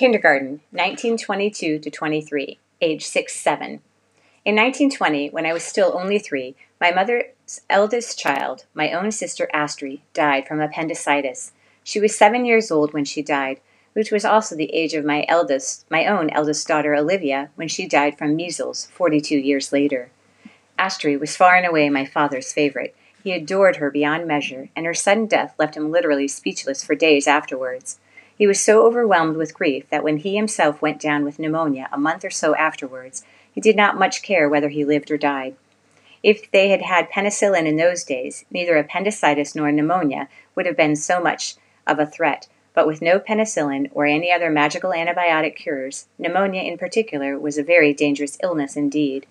Kindergarten, 1922 to 23, age 6 7. In 1920, when I was still only three, my mother's eldest child, my own sister Astrid, died from appendicitis. She was seven years old when she died, which was also the age of my eldest, my own eldest daughter Olivia, when she died from measles 42 years later. Astrid was far and away my father's favorite. He adored her beyond measure, and her sudden death left him literally speechless for days afterwards. He was so overwhelmed with grief that when he himself went down with pneumonia a month or so afterwards, he did not much care whether he lived or died. If they had had penicillin in those days, neither appendicitis nor pneumonia would have been so much of a threat, but with no penicillin or any other magical antibiotic cures, pneumonia in particular was a very dangerous illness indeed.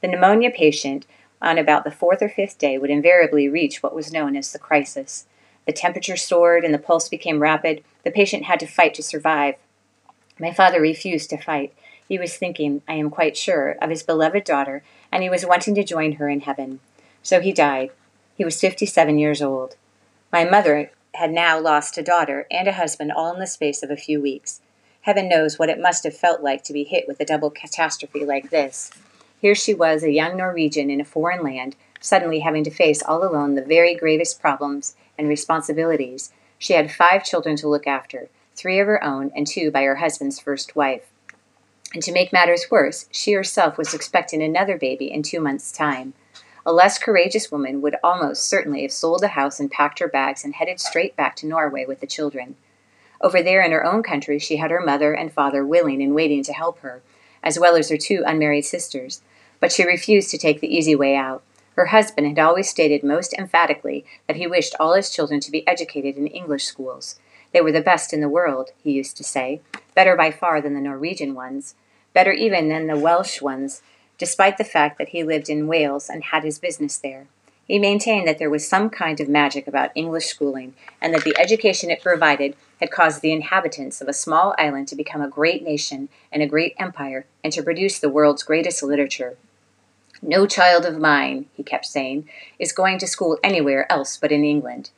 The pneumonia patient, on about the fourth or fifth day, would invariably reach what was known as the crisis. The temperature soared and the pulse became rapid, the patient had to fight to survive. My father refused to fight. He was thinking, I am quite sure, of his beloved daughter, and he was wanting to join her in heaven. So he died. He was 57 years old. My mother had now lost a daughter and a husband all in the space of a few weeks. Heaven knows what it must have felt like to be hit with a double catastrophe like this. Here she was, a young Norwegian in a foreign land, suddenly having to face all alone the very gravest problems and responsibilities she had five children to look after, three of her own and two by her husband's first wife. And to make matters worse, she herself was expecting another baby in two months' time. A less courageous woman would almost certainly have sold the house and packed her bags and headed straight back to Norway with the children. Over there in her own country, she had her mother and father willing and waiting to help her, as well as her two unmarried sisters, but she refused to take the easy way out. Her husband had always stated most emphatically that he wished all his children to be educated in English schools. They were the best in the world, he used to say, better by far than the Norwegian ones, better even than the Welsh ones, despite the fact that he lived in Wales and had his business there. He maintained that there was some kind of magic about English schooling, and that the education it provided had caused the inhabitants of a small island to become a great nation and a great empire, and to produce the world's greatest literature. No child of mine, he kept saying, is going to school anywhere else but in England.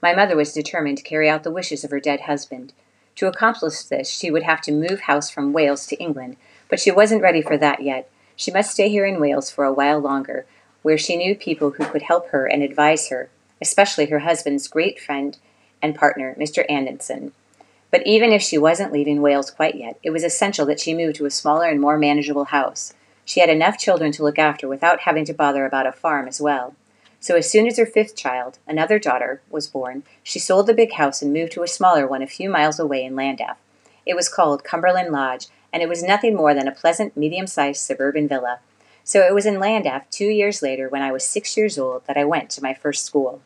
My mother was determined to carry out the wishes of her dead husband. To accomplish this, she would have to move house from Wales to England, but she wasn't ready for that yet. She must stay here in Wales for a while longer, where she knew people who could help her and advise her, especially her husband's great friend and partner, Mr. Anderson. But even if she wasn't leaving Wales quite yet, it was essential that she move to a smaller and more manageable house. She had enough children to look after without having to bother about a farm as well. So as soon as her fifth child, another daughter, was born, she sold the big house and moved to a smaller one a few miles away in Llandaff. It was called Cumberland Lodge, and it was nothing more than a pleasant, medium sized suburban villa. So it was in Llandaff two years later, when I was six years old, that I went to my first school.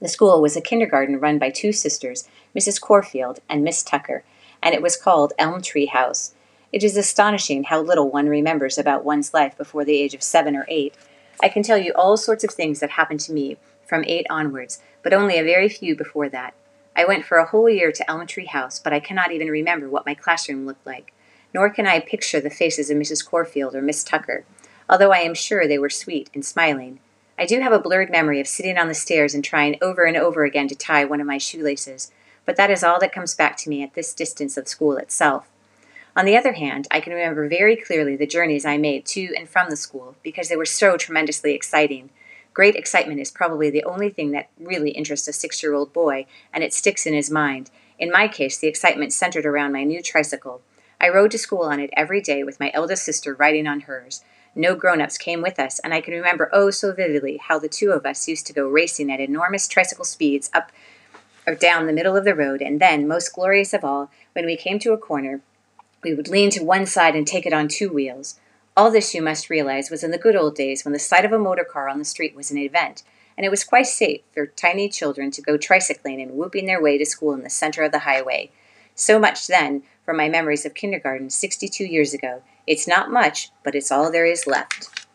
The school was a kindergarten run by two sisters, Mrs. Corfield and Miss Tucker, and it was called Elm Tree House. It is astonishing how little one remembers about one's life before the age of seven or eight. I can tell you all sorts of things that happened to me from eight onwards, but only a very few before that. I went for a whole year to Elm Tree House, but I cannot even remember what my classroom looked like, nor can I picture the faces of Mrs. Corfield or Miss Tucker, although I am sure they were sweet and smiling. I do have a blurred memory of sitting on the stairs and trying over and over again to tie one of my shoelaces, but that is all that comes back to me at this distance of school itself. On the other hand, I can remember very clearly the journeys I made to and from the school because they were so tremendously exciting. Great excitement is probably the only thing that really interests a six year old boy, and it sticks in his mind. In my case, the excitement centered around my new tricycle. I rode to school on it every day with my eldest sister riding on hers. No grown ups came with us, and I can remember oh so vividly how the two of us used to go racing at enormous tricycle speeds up or down the middle of the road, and then, most glorious of all, when we came to a corner, we would lean to one side and take it on two wheels. All this, you must realize, was in the good old days when the sight of a motor car on the street was an event, and it was quite safe for tiny children to go tricycling and whooping their way to school in the center of the highway. So much then for my memories of kindergarten 62 years ago. It's not much, but it's all there is left.